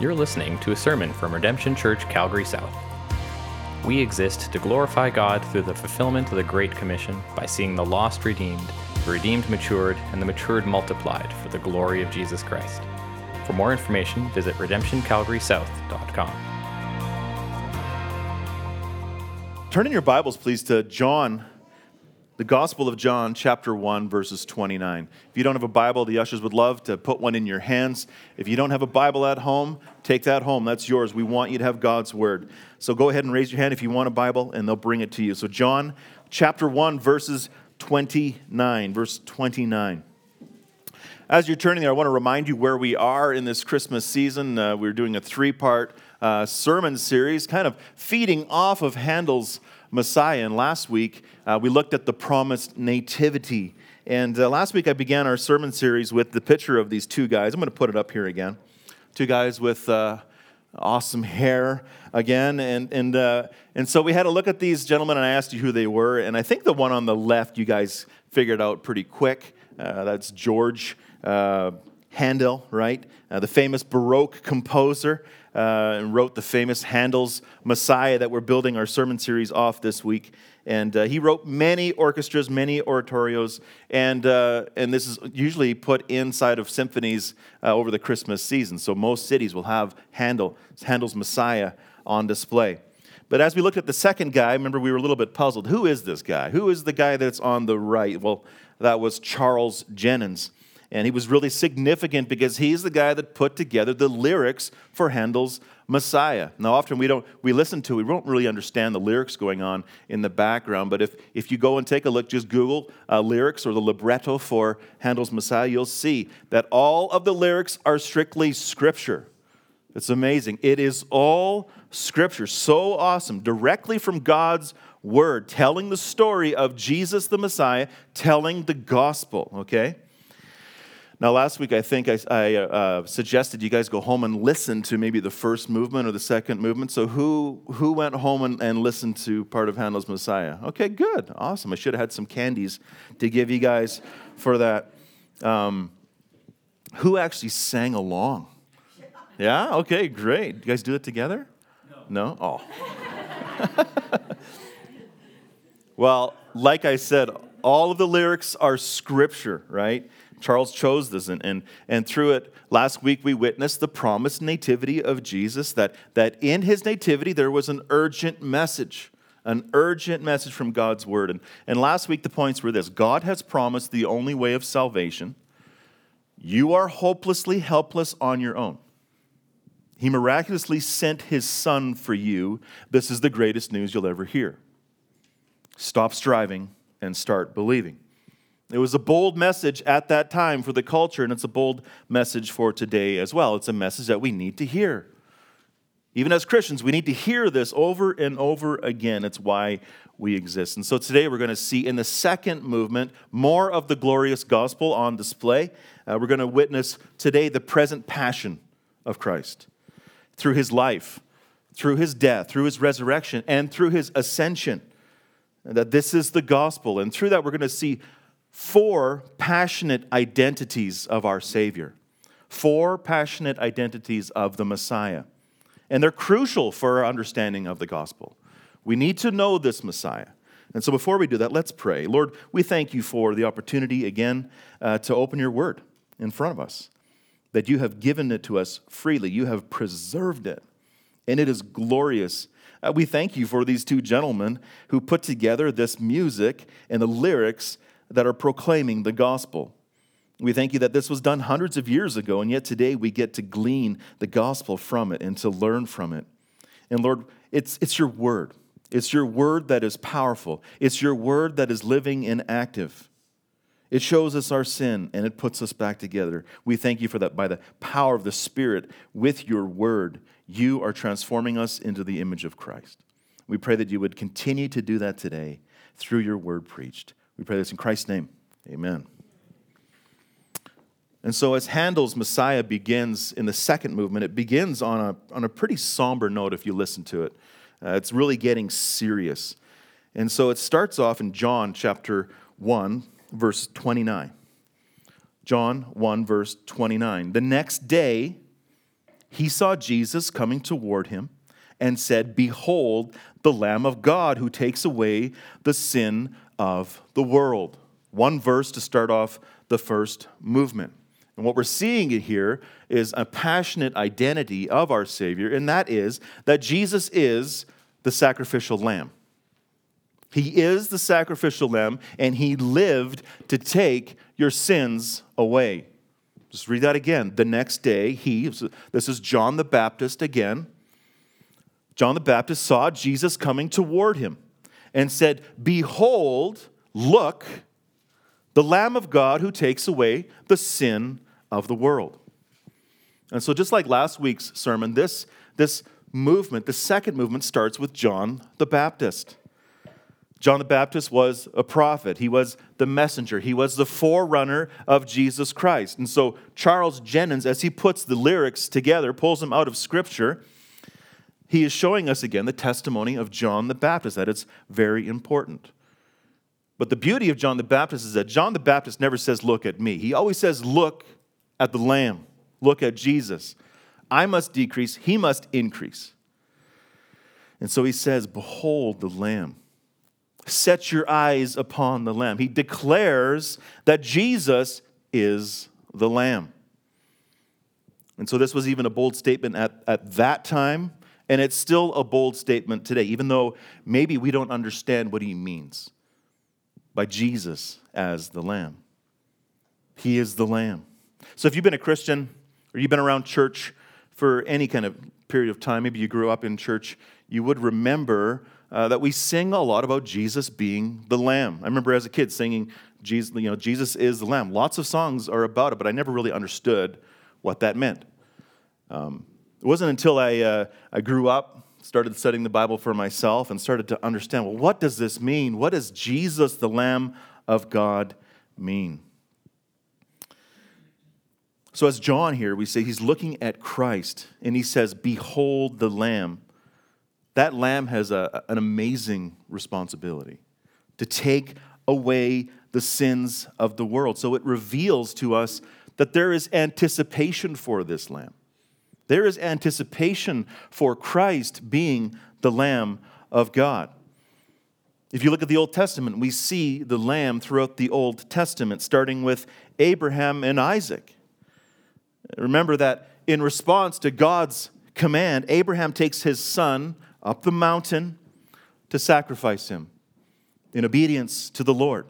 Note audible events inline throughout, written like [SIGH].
You're listening to a sermon from Redemption Church, Calgary South. We exist to glorify God through the fulfillment of the Great Commission by seeing the lost redeemed, the redeemed matured, and the matured multiplied for the glory of Jesus Christ. For more information, visit redemptioncalgarysouth.com. Turn in your Bibles, please, to John, the Gospel of John, chapter 1, verses 29. If you don't have a Bible, the ushers would love to put one in your hands. If you don't have a Bible at home, take that home. That's yours. We want you to have God's Word. So go ahead and raise your hand if you want a Bible, and they'll bring it to you. So, John, chapter 1, verses 29. Verse 29. As you're turning there, I want to remind you where we are in this Christmas season. Uh, we're doing a three part uh, sermon series, kind of feeding off of Handel's Messiah. And last week, uh, we looked at the promised nativity. And uh, last week, I began our sermon series with the picture of these two guys. I'm going to put it up here again. Two guys with uh, awesome hair again. And, and, uh, and so we had a look at these gentlemen, and I asked you who they were. And I think the one on the left, you guys figured out pretty quick. Uh, that's George uh, Handel, right? Uh, the famous Baroque composer, uh, and wrote the famous Handel's Messiah that we're building our sermon series off this week. And uh, he wrote many orchestras, many oratorios, and, uh, and this is usually put inside of symphonies uh, over the Christmas season. So most cities will have Handel, Handel's Messiah on display. But as we looked at the second guy, remember we were a little bit puzzled. Who is this guy? Who is the guy that's on the right? Well, that was Charles Jennens. And he was really significant because he's the guy that put together the lyrics for Handel's Messiah. Now, often we don't we listen to, we don't really understand the lyrics going on in the background. But if, if you go and take a look, just Google uh, lyrics or the libretto for Handel's Messiah, you'll see that all of the lyrics are strictly scripture. It's amazing. It is all scripture. So awesome. Directly from God's word, telling the story of Jesus the Messiah, telling the gospel, okay? Now, last week, I think I, I uh, suggested you guys go home and listen to maybe the first movement or the second movement. So, who, who went home and, and listened to part of Handel's Messiah? Okay, good. Awesome. I should have had some candies to give you guys for that. Um, who actually sang along? [LAUGHS] Yeah? Okay, great. You guys do it together? No? No? Oh. [LAUGHS] well, like I said, all of the lyrics are scripture, right? Charles chose this, and, and, and through it, last week we witnessed the promised nativity of Jesus, that, that in his nativity there was an urgent message, an urgent message from God's word. And, and last week the points were this God has promised the only way of salvation. You are hopelessly helpless on your own. He miraculously sent his son for you. This is the greatest news you'll ever hear. Stop striving and start believing. It was a bold message at that time for the culture, and it's a bold message for today as well. It's a message that we need to hear. Even as Christians, we need to hear this over and over again. It's why we exist. And so today we're going to see in the second movement more of the glorious gospel on display. Uh, we're going to witness today the present passion of Christ through his life, through his death, through his resurrection, and through his ascension. That this is the gospel. And through that, we're going to see four passionate identities of our Savior, four passionate identities of the Messiah. And they're crucial for our understanding of the gospel. We need to know this Messiah. And so before we do that, let's pray. Lord, we thank you for the opportunity again uh, to open your word in front of us, that you have given it to us freely. You have preserved it, and it is glorious. Uh, we thank you for these two gentlemen who put together this music and the lyrics that are proclaiming the gospel. We thank you that this was done hundreds of years ago, and yet today we get to glean the gospel from it and to learn from it. And Lord, it's, it's your word. It's your word that is powerful. It's your word that is living and active. It shows us our sin and it puts us back together. We thank you for that. By the power of the Spirit, with your word, you are transforming us into the image of Christ. We pray that you would continue to do that today through your word preached. We pray this in Christ's name. Amen. And so, as Handel's Messiah begins in the second movement, it begins on a, on a pretty somber note if you listen to it. Uh, it's really getting serious. And so, it starts off in John chapter 1, verse 29. John 1, verse 29. The next day, he saw Jesus coming toward him and said, Behold, the Lamb of God who takes away the sin of the world. One verse to start off the first movement. And what we're seeing here is a passionate identity of our Savior, and that is that Jesus is the sacrificial lamb. He is the sacrificial lamb, and he lived to take your sins away. Just read that again. The next day, he, this is John the Baptist again. John the Baptist saw Jesus coming toward him and said, Behold, look, the Lamb of God who takes away the sin of the world. And so, just like last week's sermon, this, this movement, the second movement, starts with John the Baptist. John the Baptist was a prophet. He was the messenger. He was the forerunner of Jesus Christ. And so, Charles Jennens, as he puts the lyrics together, pulls them out of Scripture, he is showing us again the testimony of John the Baptist, that it's very important. But the beauty of John the Baptist is that John the Baptist never says, Look at me. He always says, Look at the Lamb. Look at Jesus. I must decrease, he must increase. And so he says, Behold the Lamb. Set your eyes upon the Lamb. He declares that Jesus is the Lamb. And so this was even a bold statement at, at that time, and it's still a bold statement today, even though maybe we don't understand what he means by Jesus as the Lamb. He is the Lamb. So if you've been a Christian or you've been around church for any kind of period of time, maybe you grew up in church, you would remember uh, that we sing a lot about Jesus being the Lamb. I remember as a kid singing, Jesus, you know, Jesus is the Lamb. Lots of songs are about it, but I never really understood what that meant. Um, it wasn't until I, uh, I grew up, started studying the Bible for myself, and started to understand well, what does this mean? What does Jesus, the Lamb of God, mean? So, as John here, we say he's looking at Christ and he says, Behold the Lamb. That Lamb has a, an amazing responsibility to take away the sins of the world. So, it reveals to us that there is anticipation for this Lamb. There is anticipation for Christ being the Lamb of God. If you look at the Old Testament, we see the Lamb throughout the Old Testament, starting with Abraham and Isaac. Remember that in response to God's command, Abraham takes his son up the mountain to sacrifice him in obedience to the Lord.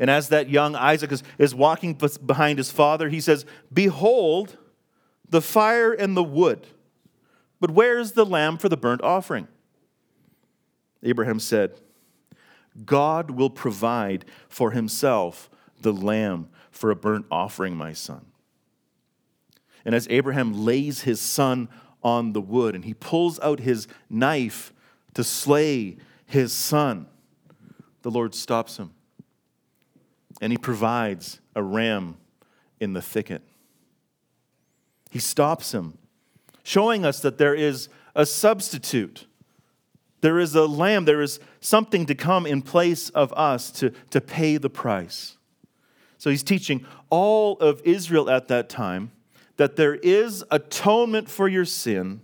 And as that young Isaac is, is walking behind his father, he says, Behold, the fire and the wood, but where is the lamb for the burnt offering? Abraham said, God will provide for himself the lamb for a burnt offering, my son. And as Abraham lays his son on the wood and he pulls out his knife to slay his son, the Lord stops him and he provides a ram in the thicket. He stops him, showing us that there is a substitute. There is a lamb, there is something to come in place of us to, to pay the price. So he's teaching all of Israel at that time that there is atonement for your sin,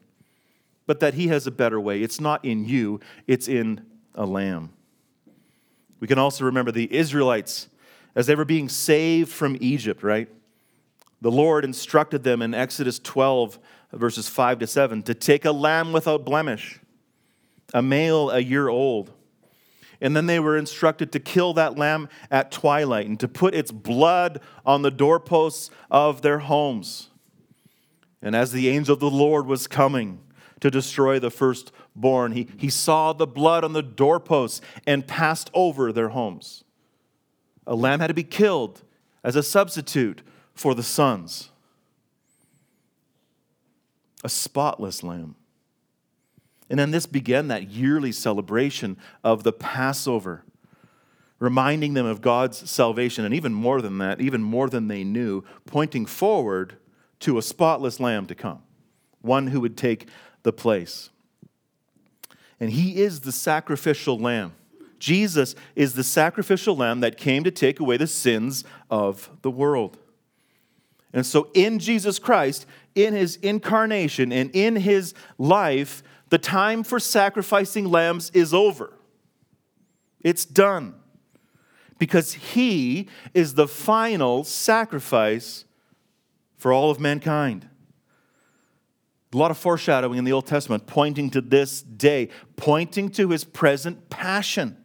but that He has a better way. It's not in you, it's in a lamb. We can also remember the Israelites as they were being saved from Egypt, right? The Lord instructed them in Exodus 12, verses 5 to 7, to take a lamb without blemish, a male a year old. And then they were instructed to kill that lamb at twilight and to put its blood on the doorposts of their homes. And as the angel of the Lord was coming to destroy the firstborn, he, he saw the blood on the doorposts and passed over their homes. A lamb had to be killed as a substitute for the sons. A spotless lamb. And then this began that yearly celebration of the Passover, reminding them of God's salvation, and even more than that, even more than they knew, pointing forward to a spotless lamb to come, one who would take the place. And he is the sacrificial lamb. Jesus is the sacrificial lamb that came to take away the sins of the world. And so, in Jesus Christ, in his incarnation and in his life, the time for sacrificing lambs is over. It's done. Because he is the final sacrifice for all of mankind. A lot of foreshadowing in the Old Testament pointing to this day, pointing to his present passion.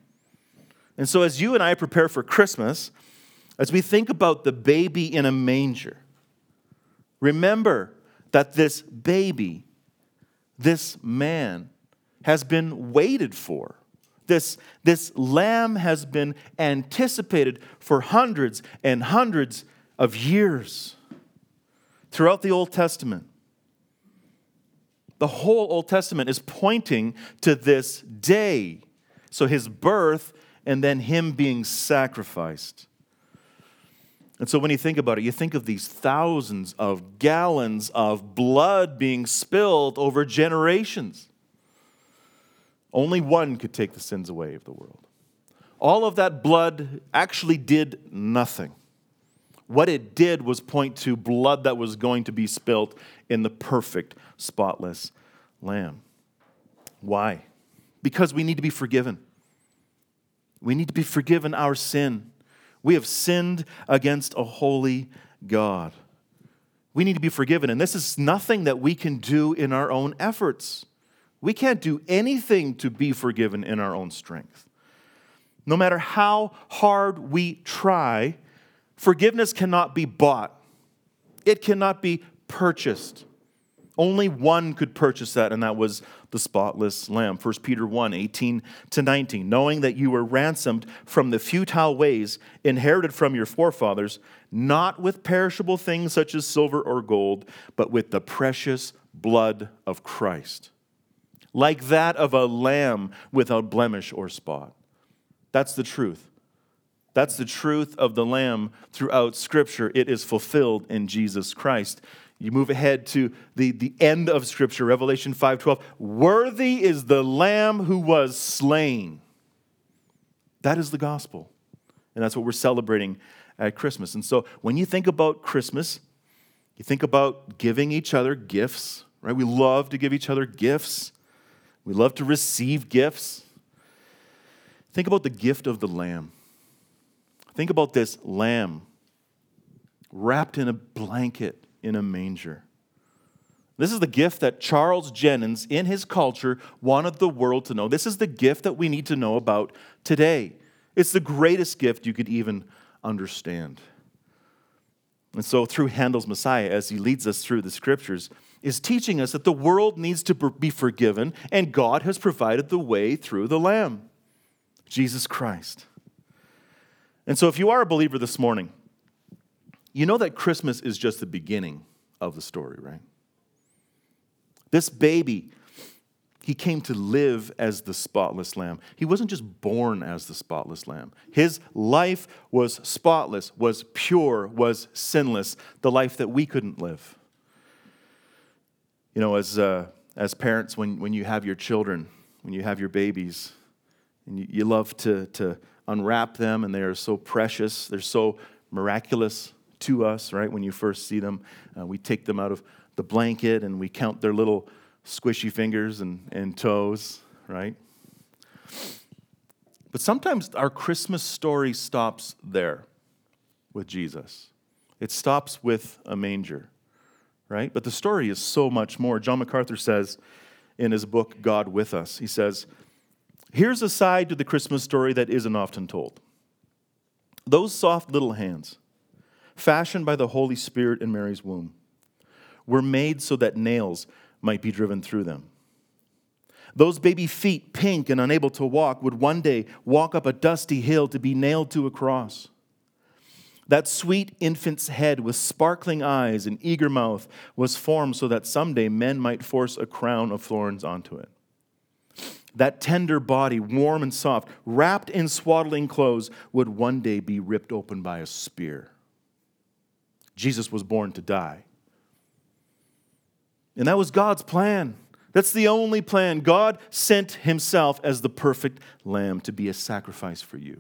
And so, as you and I prepare for Christmas, as we think about the baby in a manger, remember that this baby, this man, has been waited for. This, this lamb has been anticipated for hundreds and hundreds of years throughout the Old Testament. The whole Old Testament is pointing to this day. So his birth and then him being sacrificed. And so when you think about it, you think of these thousands of gallons of blood being spilled over generations. Only one could take the sins away of the world. All of that blood actually did nothing. What it did was point to blood that was going to be spilt in the perfect, spotless lamb. Why? Because we need to be forgiven. We need to be forgiven our sin. We have sinned against a holy God. We need to be forgiven. And this is nothing that we can do in our own efforts. We can't do anything to be forgiven in our own strength. No matter how hard we try, forgiveness cannot be bought, it cannot be purchased. Only one could purchase that, and that was the spotless lamb. 1 Peter 1 18 to 19. Knowing that you were ransomed from the futile ways inherited from your forefathers, not with perishable things such as silver or gold, but with the precious blood of Christ, like that of a lamb without blemish or spot. That's the truth. That's the truth of the lamb throughout Scripture. It is fulfilled in Jesus Christ. You move ahead to the, the end of Scripture, Revelation 5:12. Worthy is the Lamb who was slain. That is the gospel. And that's what we're celebrating at Christmas. And so when you think about Christmas, you think about giving each other gifts, right? We love to give each other gifts. We love to receive gifts. Think about the gift of the lamb. Think about this lamb wrapped in a blanket in a manger. This is the gift that Charles Jennens, in his culture, wanted the world to know. This is the gift that we need to know about today. It's the greatest gift you could even understand. And so, through Handel's Messiah, as he leads us through the scriptures, is teaching us that the world needs to be forgiven, and God has provided the way through the Lamb, Jesus Christ. And so, if you are a believer this morning, you know that Christmas is just the beginning of the story, right? This baby, he came to live as the spotless lamb. He wasn't just born as the spotless lamb. His life was spotless, was pure, was sinless, the life that we couldn't live. You know, as, uh, as parents, when, when you have your children, when you have your babies, and you, you love to, to unwrap them, and they are so precious, they're so miraculous to us, right? When you first see them, uh, we take them out of the blanket and we count their little squishy fingers and, and toes, right? But sometimes our Christmas story stops there with Jesus. It stops with a manger, right? But the story is so much more. John MacArthur says in his book, God with Us, he says, Here's a side to the Christmas story that isn't often told. Those soft little hands, fashioned by the Holy Spirit in Mary's womb, were made so that nails might be driven through them. Those baby feet, pink and unable to walk, would one day walk up a dusty hill to be nailed to a cross. That sweet infant's head with sparkling eyes and eager mouth was formed so that someday men might force a crown of thorns onto it. That tender body, warm and soft, wrapped in swaddling clothes, would one day be ripped open by a spear. Jesus was born to die. And that was God's plan. That's the only plan. God sent himself as the perfect lamb to be a sacrifice for you.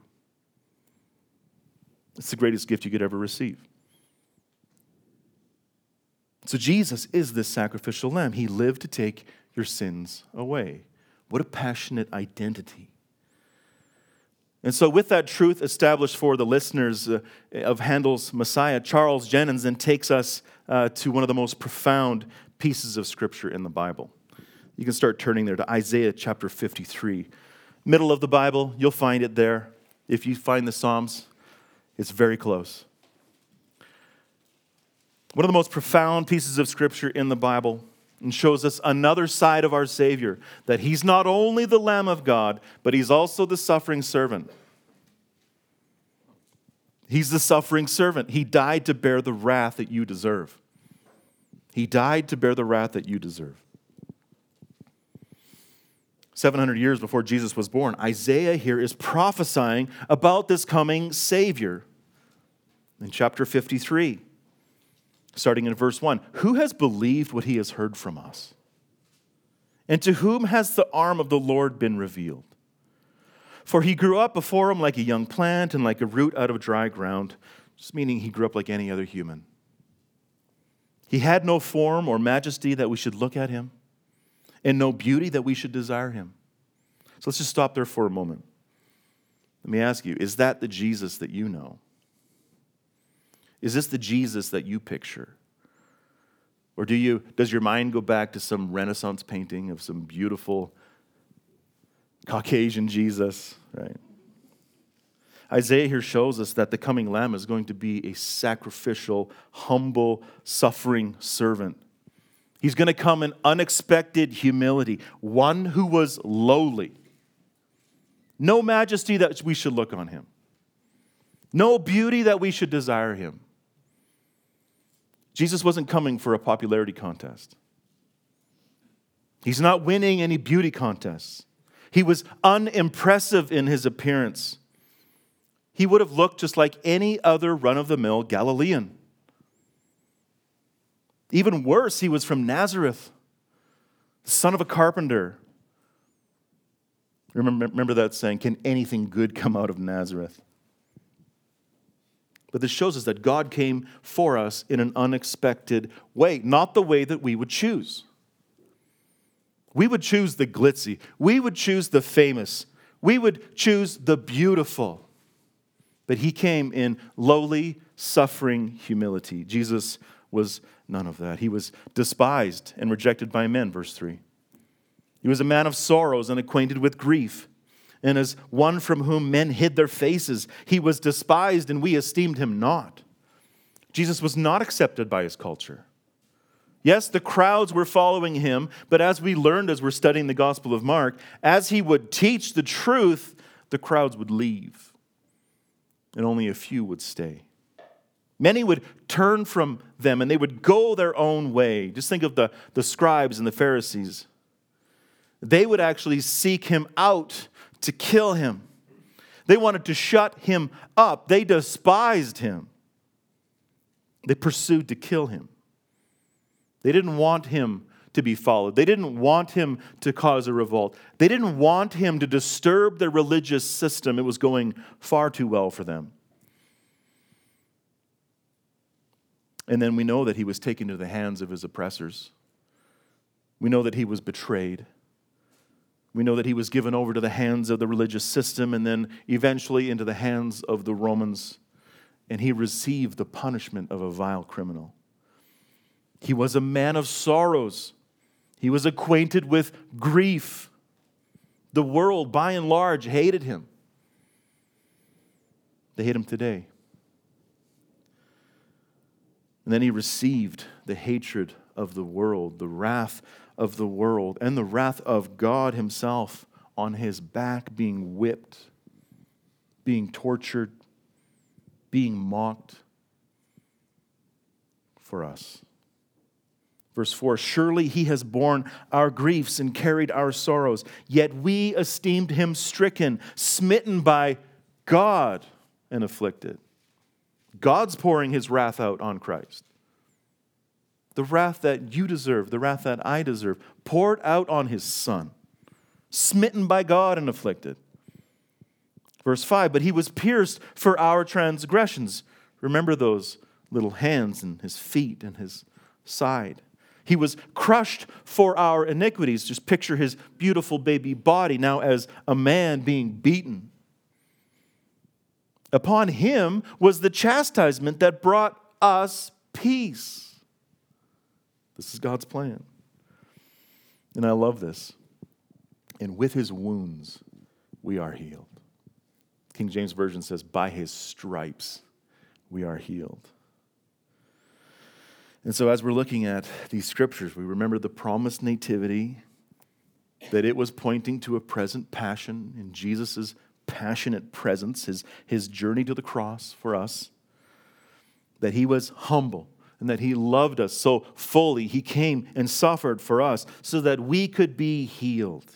It's the greatest gift you could ever receive. So Jesus is this sacrificial lamb. He lived to take your sins away. What a passionate identity. And so, with that truth established for the listeners uh, of Handel's Messiah, Charles Jennens then takes us uh, to one of the most profound pieces of scripture in the Bible. You can start turning there to Isaiah chapter 53. Middle of the Bible, you'll find it there. If you find the Psalms, it's very close. One of the most profound pieces of scripture in the Bible and shows us another side of our Savior that He's not only the Lamb of God, but He's also the suffering servant. He's the suffering servant. He died to bear the wrath that you deserve. He died to bear the wrath that you deserve. 700 years before Jesus was born, Isaiah here is prophesying about this coming Savior. In chapter 53, starting in verse 1 Who has believed what he has heard from us? And to whom has the arm of the Lord been revealed? For he grew up before him like a young plant and like a root out of dry ground, just meaning he grew up like any other human. He had no form or majesty that we should look at him, and no beauty that we should desire him. So let's just stop there for a moment. Let me ask you is that the Jesus that you know? Is this the Jesus that you picture? Or do you, does your mind go back to some Renaissance painting of some beautiful Caucasian Jesus, right? Isaiah here shows us that the coming Lamb is going to be a sacrificial, humble, suffering servant. He's going to come in unexpected humility, one who was lowly. No majesty that we should look on him, no beauty that we should desire him. Jesus wasn't coming for a popularity contest. He's not winning any beauty contests. He was unimpressive in his appearance. He would have looked just like any other run of the mill Galilean. Even worse, he was from Nazareth, the son of a carpenter. Remember, remember that saying, Can anything good come out of Nazareth? But this shows us that God came for us in an unexpected way, not the way that we would choose. We would choose the glitzy, we would choose the famous, we would choose the beautiful. But he came in lowly, suffering humility. Jesus was none of that. He was despised and rejected by men, verse 3. He was a man of sorrows and acquainted with grief and as one from whom men hid their faces. He was despised, and we esteemed him not. Jesus was not accepted by his culture. Yes, the crowds were following him, but as we learned as we're studying the Gospel of Mark, as he would teach the truth, the crowds would leave, and only a few would stay. Many would turn from them and they would go their own way. Just think of the, the scribes and the Pharisees. They would actually seek him out to kill him. They wanted to shut him up. They despised him. They pursued to kill him. They didn't want him to be followed. They didn't want him to cause a revolt. They didn't want him to disturb their religious system. It was going far too well for them. And then we know that he was taken to the hands of his oppressors. We know that he was betrayed. We know that he was given over to the hands of the religious system and then eventually into the hands of the Romans, and he received the punishment of a vile criminal. He was a man of sorrows, he was acquainted with grief. The world, by and large, hated him. They hate him today. And then he received the hatred of the world, the wrath of the world and the wrath of God Himself on His back, being whipped, being tortured, being mocked for us. Verse 4 Surely he has borne our griefs and carried our sorrows, yet we esteemed him stricken, smitten by God, and afflicted. God's pouring his wrath out on Christ the wrath that you deserve, the wrath that I deserve, poured out on his son, smitten by God and afflicted. Verse 5 But he was pierced for our transgressions. Remember those little hands and his feet and his side. He was crushed for our iniquities. Just picture his beautiful baby body now as a man being beaten. Upon him was the chastisement that brought us peace. This is God's plan. And I love this. And with his wounds, we are healed. King James Version says, By his stripes, we are healed. And so, as we're looking at these scriptures, we remember the promised nativity, that it was pointing to a present passion in Jesus' passionate presence, his, his journey to the cross for us, that he was humble and that he loved us so fully. He came and suffered for us so that we could be healed,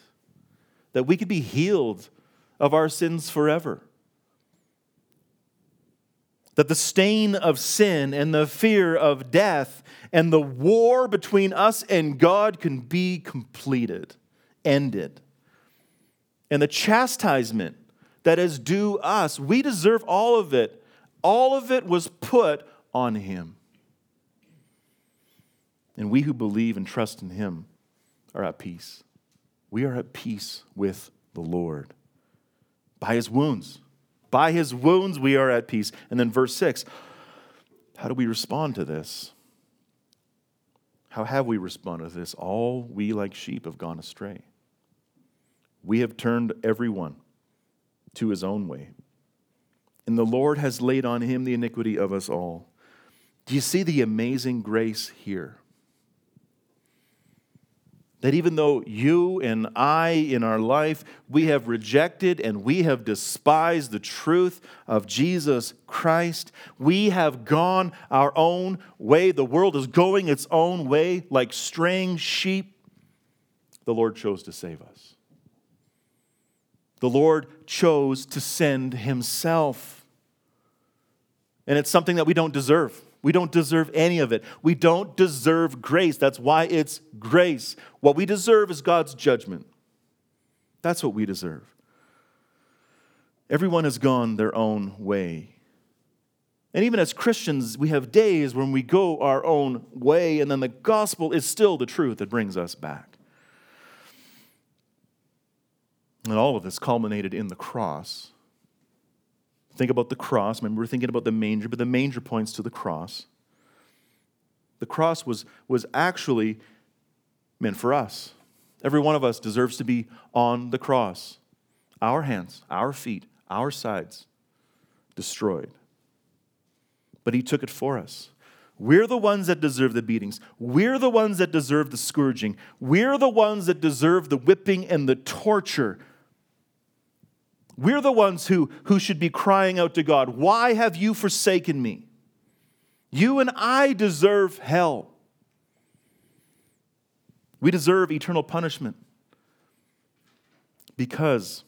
that we could be healed of our sins forever that the stain of sin and the fear of death and the war between us and God can be completed, ended. And the chastisement that is due us, we deserve all of it. All of it was put on Him. And we who believe and trust in Him are at peace. We are at peace with the Lord by His wounds by his wounds we are at peace. And then verse 6 how do we respond to this? How have we responded to this? All we like sheep have gone astray. We have turned everyone to his own way. And the Lord has laid on him the iniquity of us all. Do you see the amazing grace here? That even though you and I in our life, we have rejected and we have despised the truth of Jesus Christ, we have gone our own way. The world is going its own way like straying sheep. The Lord chose to save us. The Lord chose to send Himself. And it's something that we don't deserve. We don't deserve any of it. We don't deserve grace. That's why it's grace. What we deserve is God's judgment. That's what we deserve. Everyone has gone their own way. And even as Christians, we have days when we go our own way, and then the gospel is still the truth that brings us back. And all of this culminated in the cross Think about the cross. Remember, we're thinking about the manger, but the manger points to the cross. The cross was, was actually meant for us. Every one of us deserves to be on the cross. Our hands, our feet, our sides destroyed. But He took it for us. We're the ones that deserve the beatings. We're the ones that deserve the scourging. We're the ones that deserve the whipping and the torture. We're the ones who, who should be crying out to God, Why have you forsaken me? You and I deserve hell. We deserve eternal punishment because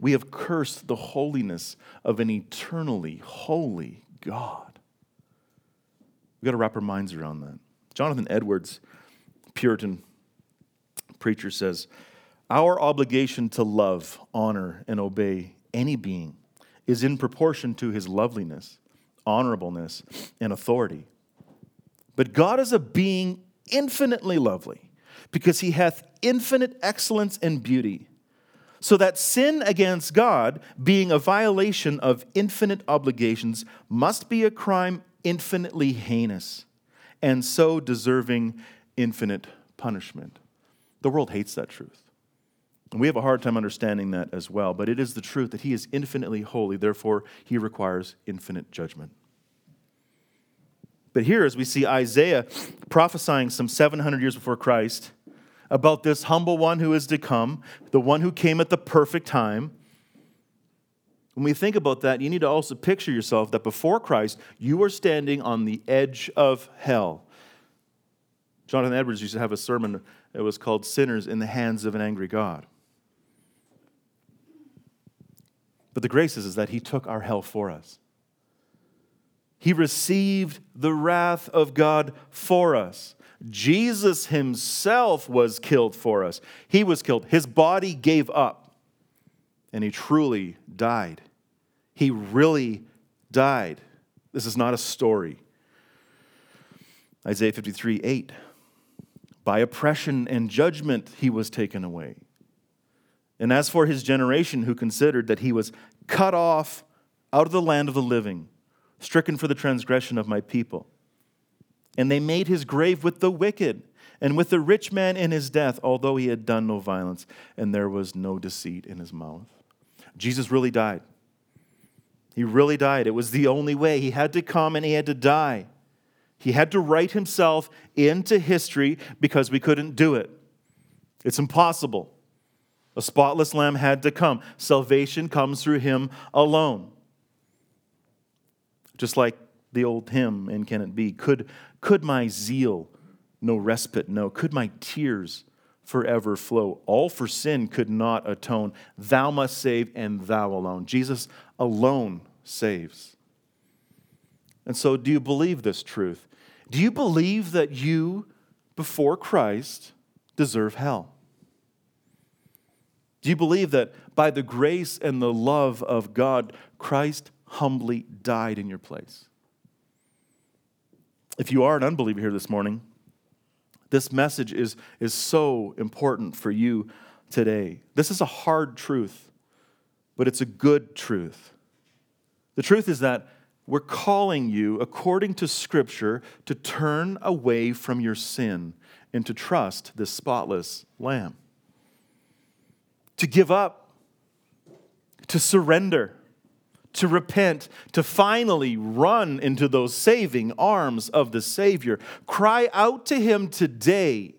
we have cursed the holiness of an eternally holy God. We've got to wrap our minds around that. Jonathan Edwards, Puritan preacher, says, our obligation to love, honor, and obey any being is in proportion to his loveliness, honorableness, and authority. But God is a being infinitely lovely because he hath infinite excellence and beauty. So that sin against God, being a violation of infinite obligations, must be a crime infinitely heinous and so deserving infinite punishment. The world hates that truth. And we have a hard time understanding that as well, but it is the truth that He is infinitely holy, therefore, He requires infinite judgment. But here, as we see Isaiah prophesying some 700 years before Christ about this humble one who is to come, the one who came at the perfect time, when we think about that, you need to also picture yourself that before Christ, you are standing on the edge of hell. Jonathan Edwards used to have a sermon, it was called Sinners in the Hands of an Angry God. But the grace is, is that he took our hell for us. He received the wrath of God for us. Jesus himself was killed for us. He was killed. His body gave up, and he truly died. He really died. This is not a story. Isaiah 53 8. By oppression and judgment he was taken away. And as for his generation, who considered that he was cut off out of the land of the living, stricken for the transgression of my people. And they made his grave with the wicked and with the rich man in his death, although he had done no violence, and there was no deceit in his mouth. Jesus really died. He really died. It was the only way. He had to come and he had to die. He had to write himself into history because we couldn't do it. It's impossible. A spotless lamb had to come. Salvation comes through him alone. Just like the old hymn, and can it be? Could, could my zeal no respite know? Could my tears forever flow? All for sin could not atone. Thou must save, and thou alone. Jesus alone saves. And so, do you believe this truth? Do you believe that you, before Christ, deserve hell? Do you believe that by the grace and the love of God, Christ humbly died in your place? If you are an unbeliever here this morning, this message is, is so important for you today. This is a hard truth, but it's a good truth. The truth is that we're calling you, according to Scripture, to turn away from your sin and to trust this spotless Lamb. To give up, to surrender, to repent, to finally run into those saving arms of the Savior. Cry out to Him today.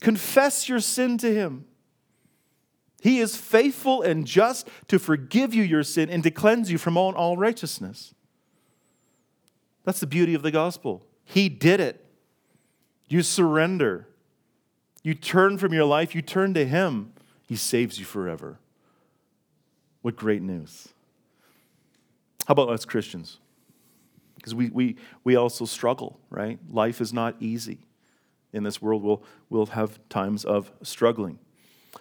Confess your sin to Him. He is faithful and just to forgive you your sin and to cleanse you from all, all righteousness. That's the beauty of the gospel. He did it. You surrender. You turn from your life, you turn to Him. He saves you forever. What great news. How about us Christians? Because we, we, we also struggle, right? Life is not easy. In this world, we'll, we'll have times of struggling.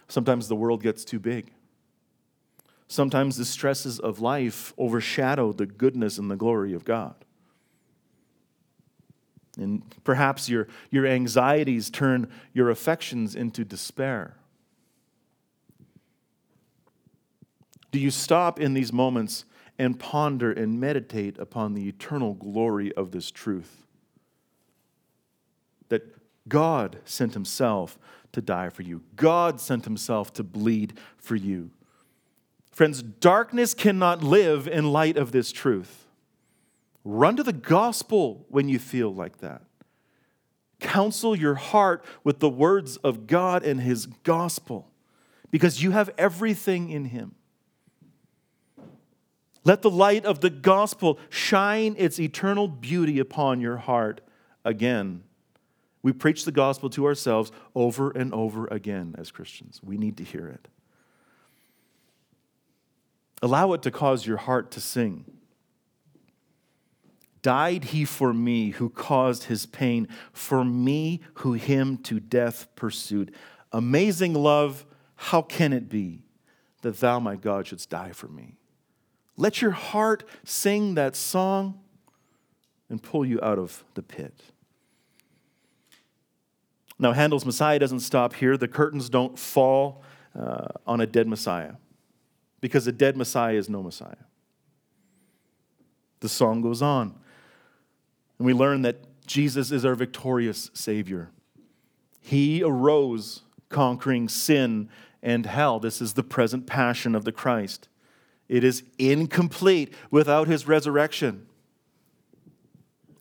Sometimes the world gets too big. Sometimes the stresses of life overshadow the goodness and the glory of God. And perhaps your, your anxieties turn your affections into despair. Do you stop in these moments and ponder and meditate upon the eternal glory of this truth? That God sent Himself to die for you. God sent himself to bleed for you. Friends, darkness cannot live in light of this truth. Run to the gospel when you feel like that. Counsel your heart with the words of God and his gospel because you have everything in him. Let the light of the gospel shine its eternal beauty upon your heart again we preach the gospel to ourselves over and over again as Christians. We need to hear it. Allow it to cause your heart to sing. Died he for me who caused his pain, for me who him to death pursued. Amazing love, how can it be that thou, my God, shouldst die for me? Let your heart sing that song and pull you out of the pit. Now, Handel's Messiah doesn't stop here. The curtains don't fall uh, on a dead Messiah because a dead Messiah is no Messiah. The song goes on. And we learn that Jesus is our victorious Savior. He arose conquering sin and hell. This is the present passion of the Christ. It is incomplete without his resurrection.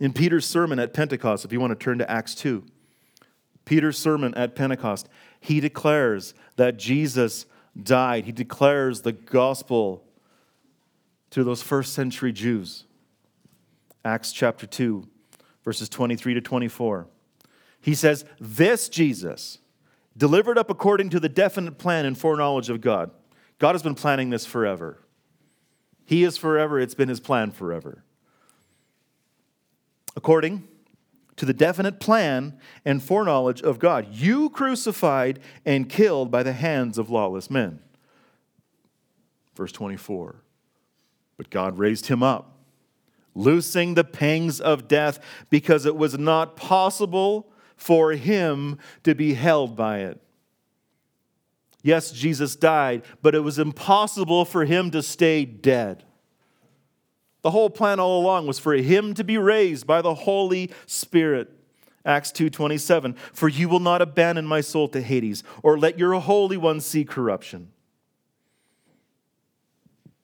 In Peter's sermon at Pentecost, if you want to turn to Acts 2, Peter's sermon at Pentecost, he declares that Jesus died. He declares the gospel to those first century Jews. Acts chapter 2, verses 23 to 24. He says, This Jesus, delivered up according to the definite plan and foreknowledge of God. God has been planning this forever. He is forever, it's been his plan forever. According to the definite plan and foreknowledge of God. You crucified and killed by the hands of lawless men. Verse 24. But God raised him up, loosing the pangs of death, because it was not possible for him to be held by it. Yes, Jesus died, but it was impossible for him to stay dead. The whole plan all along was for him to be raised by the Holy Spirit. Acts 2:27 For you will not abandon my soul to Hades or let your holy one see corruption.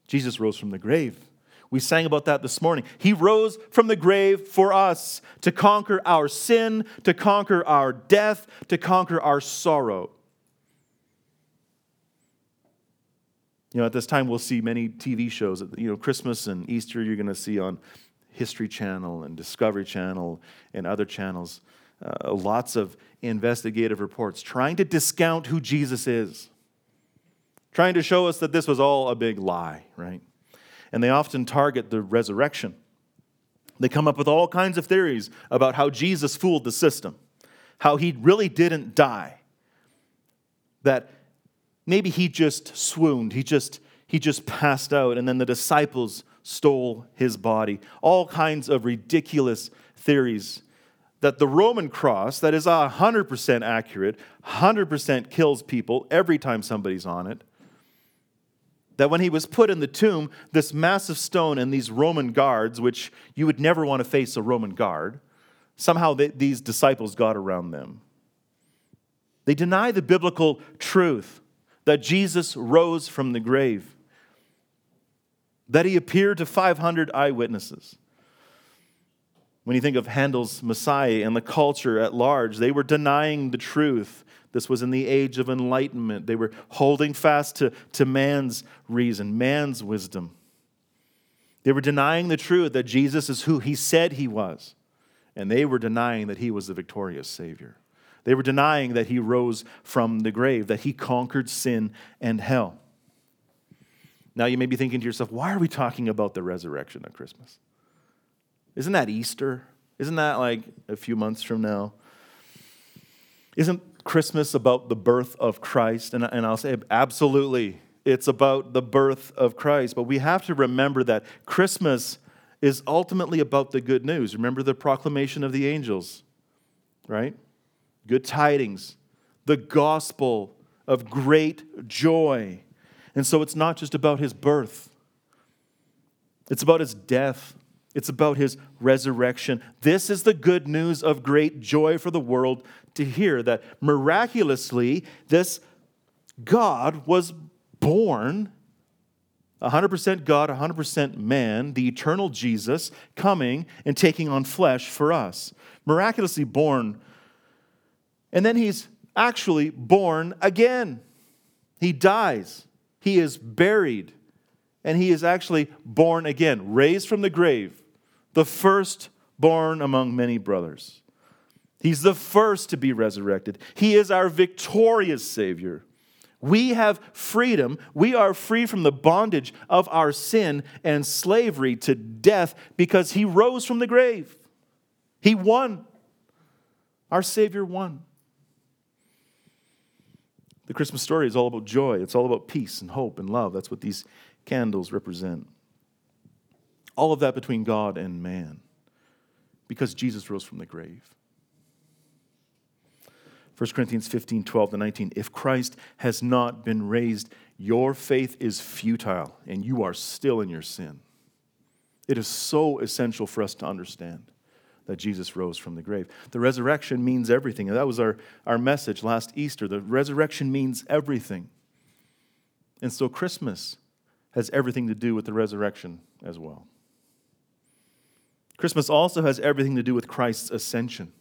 Jesus rose from the grave. We sang about that this morning. He rose from the grave for us to conquer our sin, to conquer our death, to conquer our sorrow. You know, at this time, we'll see many TV shows. You know, Christmas and Easter, you're going to see on History Channel and Discovery Channel and other channels uh, lots of investigative reports trying to discount who Jesus is, trying to show us that this was all a big lie, right? And they often target the resurrection. They come up with all kinds of theories about how Jesus fooled the system, how he really didn't die, that maybe he just swooned, he just, he just passed out, and then the disciples stole his body. All kinds of ridiculous theories that the Roman cross, that is 100% accurate, 100% kills people every time somebody's on it. That when he was put in the tomb, this massive stone and these Roman guards, which you would never want to face a Roman guard, somehow they, these disciples got around them. They deny the biblical truth that Jesus rose from the grave, that he appeared to 500 eyewitnesses. When you think of Handel's Messiah and the culture at large, they were denying the truth. This was in the age of enlightenment. They were holding fast to, to man's reason, man's wisdom. They were denying the truth that Jesus is who he said he was, and they were denying that he was the victorious Savior. They were denying that he rose from the grave, that he conquered sin and hell. Now you may be thinking to yourself, why are we talking about the resurrection at Christmas? Isn't that Easter? Isn't that like a few months from now? Isn't Christmas about the birth of Christ? And, and I'll say, absolutely, it's about the birth of Christ. But we have to remember that Christmas is ultimately about the good news. Remember the proclamation of the angels, right? Good tidings, the gospel of great joy. And so it's not just about his birth, it's about his death, it's about his resurrection. This is the good news of great joy for the world to hear that miraculously, this God was born. 100% God, 100% man, the eternal Jesus coming and taking on flesh for us. Miraculously born and then he's actually born again. He dies, he is buried, and he is actually born again, raised from the grave, the first born among many brothers. He's the first to be resurrected. He is our victorious Savior. We have freedom. We are free from the bondage of our sin and slavery to death because He rose from the grave. He won. Our Savior won. The Christmas story is all about joy, it's all about peace and hope and love. That's what these candles represent. All of that between God and man because Jesus rose from the grave. 1 Corinthians 15, 12 to 19. If Christ has not been raised, your faith is futile and you are still in your sin. It is so essential for us to understand that Jesus rose from the grave. The resurrection means everything. And that was our, our message last Easter. The resurrection means everything. And so Christmas has everything to do with the resurrection as well. Christmas also has everything to do with Christ's ascension.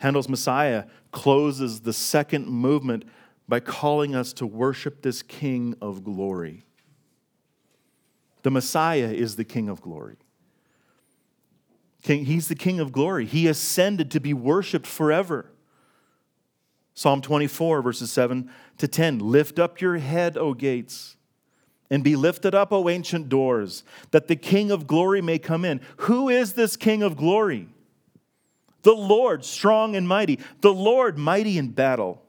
Handel's Messiah closes the second movement by calling us to worship this King of glory. The Messiah is the King of glory. King, he's the King of glory. He ascended to be worshiped forever. Psalm 24, verses 7 to 10 Lift up your head, O gates, and be lifted up, O ancient doors, that the King of glory may come in. Who is this King of glory? The Lord, strong and mighty, the Lord, mighty in battle.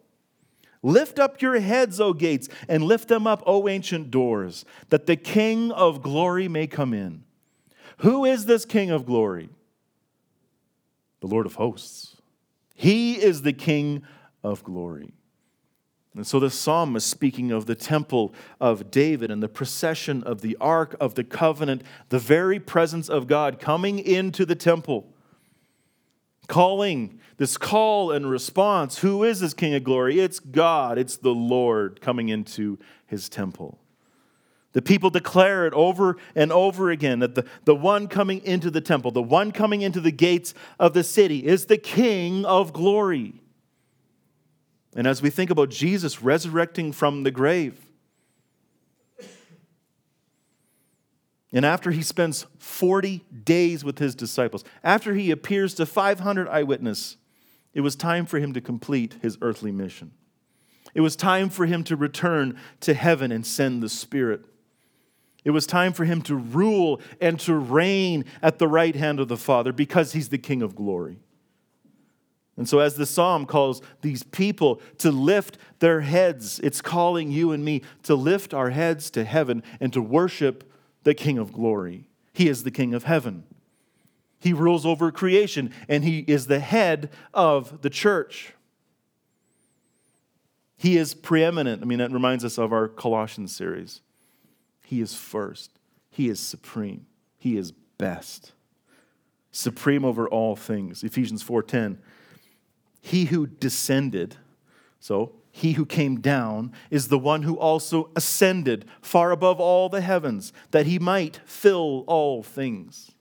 Lift up your heads, O gates, and lift them up, O ancient doors, that the King of glory may come in. Who is this King of glory? The Lord of hosts. He is the King of glory. And so the psalm is speaking of the temple of David and the procession of the ark of the covenant, the very presence of God coming into the temple, calling this call and response. Who is this King of glory? It's God, it's the Lord coming into his temple. The people declare it over and over again that the, the one coming into the temple, the one coming into the gates of the city, is the King of glory. And as we think about Jesus resurrecting from the grave, and after he spends 40 days with his disciples, after he appears to 500 eyewitnesses, it was time for him to complete his earthly mission. It was time for him to return to heaven and send the Spirit. It was time for him to rule and to reign at the right hand of the Father because he's the King of glory. And so, as the psalm calls these people to lift their heads, it's calling you and me to lift our heads to heaven and to worship the King of glory. He is the King of heaven. He rules over creation, and He is the head of the church. He is preeminent. I mean, that reminds us of our Colossians series. He is first, He is supreme, He is best. Supreme over all things. Ephesians 4:10 he who descended, so he who came down, is the one who also ascended far above all the heavens, that he might fill all things.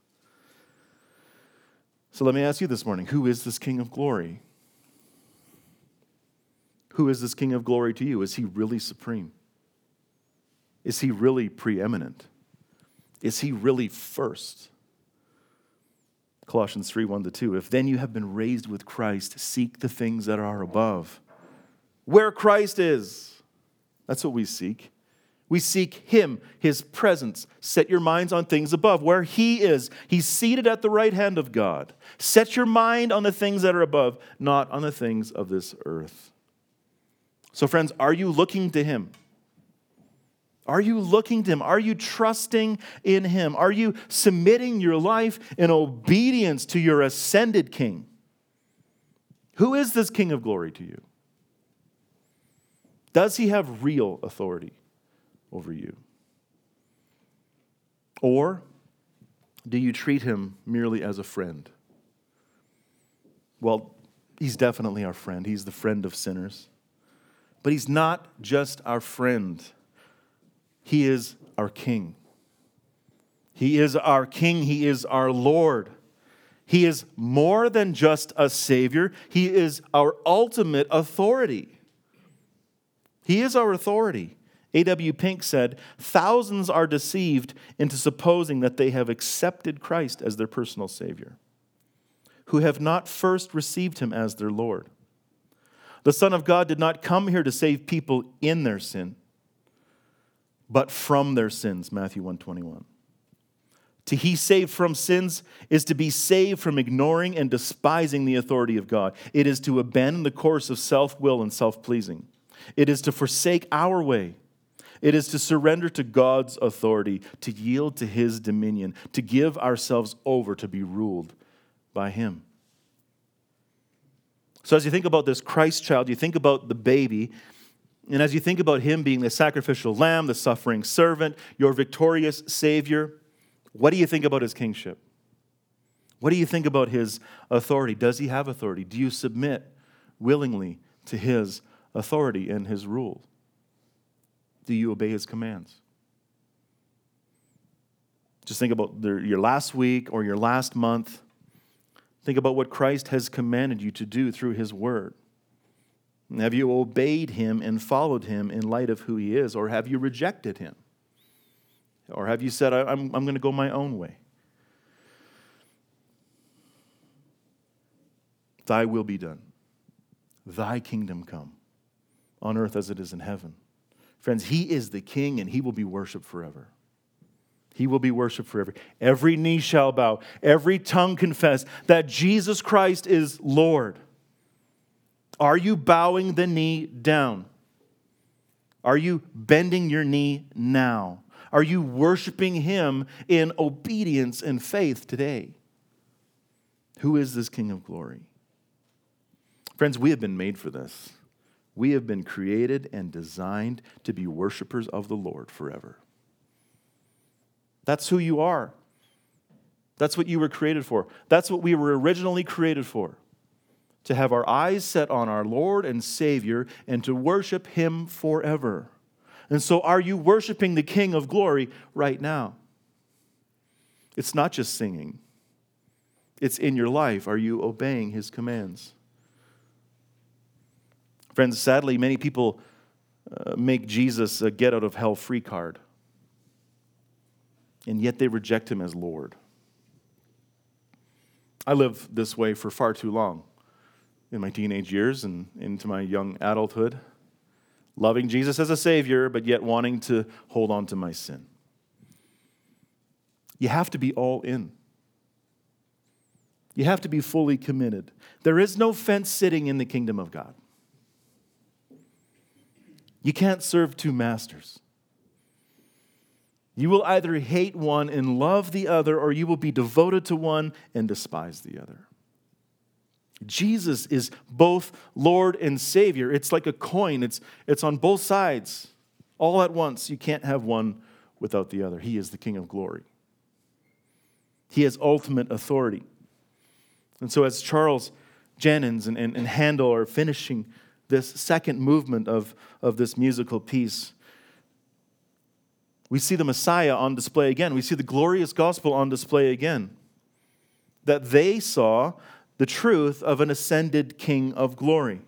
So let me ask you this morning who is this King of glory? Who is this King of glory to you? Is he really supreme? Is he really preeminent? Is he really first? Colossians 3 1 to 2. If then you have been raised with Christ, seek the things that are above, where Christ is. That's what we seek. We seek Him, His presence. Set your minds on things above, where He is. He's seated at the right hand of God. Set your mind on the things that are above, not on the things of this earth. So, friends, are you looking to Him? Are you looking to Him? Are you trusting in Him? Are you submitting your life in obedience to your ascended King? Who is this King of glory to you? Does He have real authority over you? Or do you treat Him merely as a friend? Well, He's definitely our friend, He's the friend of sinners. But He's not just our friend. He is our King. He is our King. He is our Lord. He is more than just a Savior, He is our ultimate authority. He is our authority. A.W. Pink said, Thousands are deceived into supposing that they have accepted Christ as their personal Savior, who have not first received Him as their Lord. The Son of God did not come here to save people in their sin but from their sins, Matthew 121. To he saved from sins is to be saved from ignoring and despising the authority of God. It is to abandon the course of self will and self pleasing. It is to forsake our way. It is to surrender to God's authority, to yield to his dominion, to give ourselves over to be ruled by him. So, as you think about this Christ child, you think about the baby, and as you think about him being the sacrificial lamb, the suffering servant, your victorious Savior, what do you think about his kingship? What do you think about his authority? Does he have authority? Do you submit willingly to his authority and his rule? Do you obey his commands? Just think about your last week or your last month. Think about what Christ has commanded you to do through his word. Have you obeyed him and followed him in light of who he is, or have you rejected him? Or have you said, I'm, I'm going to go my own way? Thy will be done, thy kingdom come, on earth as it is in heaven. Friends, he is the king and he will be worshiped forever. He will be worshiped forever. Every knee shall bow, every tongue confess that Jesus Christ is Lord. Are you bowing the knee down? Are you bending your knee now? Are you worshiping Him in obedience and faith today? Who is this King of glory? Friends, we have been made for this. We have been created and designed to be worshipers of the Lord forever. That's who you are. That's what you were created for. That's what we were originally created for to have our eyes set on our Lord and Savior and to worship Him forever. And so, are you worshiping the King of glory right now? It's not just singing, it's in your life. Are you obeying His commands? Friends, sadly, many people uh, make Jesus a get out of hell free card, and yet they reject Him as Lord. I lived this way for far too long in my teenage years and into my young adulthood, loving Jesus as a Savior, but yet wanting to hold on to my sin. You have to be all in. You have to be fully committed. There is no fence sitting in the kingdom of God. You can't serve two masters. You will either hate one and love the other, or you will be devoted to one and despise the other. Jesus is both Lord and Savior. It's like a coin, it's, it's on both sides all at once. You can't have one without the other. He is the King of glory, He has ultimate authority. And so, as Charles Jennens and, and, and Handel are finishing this second movement of, of this musical piece, we see the Messiah on display again. We see the glorious gospel on display again. That they saw the truth of an ascended King of glory.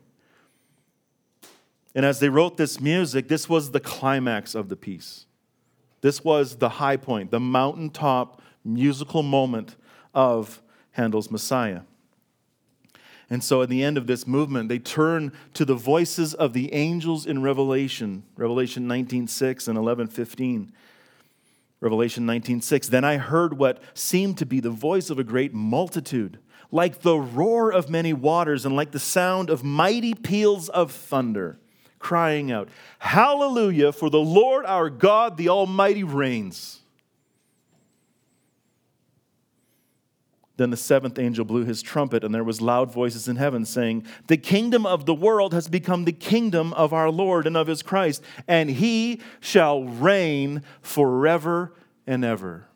And as they wrote this music, this was the climax of the piece. This was the high point, the mountaintop musical moment of Handel's Messiah. And so at the end of this movement, they turn to the voices of the angels in Revelation, Revelation 19:6 and 11:15. Revelation 19:6. Then I heard what seemed to be the voice of a great multitude like the roar of many waters and like the sound of mighty peals of thunder, crying out, Hallelujah, for the Lord our God, the Almighty, reigns. Then the seventh angel blew his trumpet, and there was loud voices in heaven saying, The kingdom of the world has become the kingdom of our Lord and of his Christ, and he shall reign forever and ever.